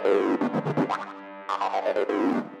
Oh, oh, oh.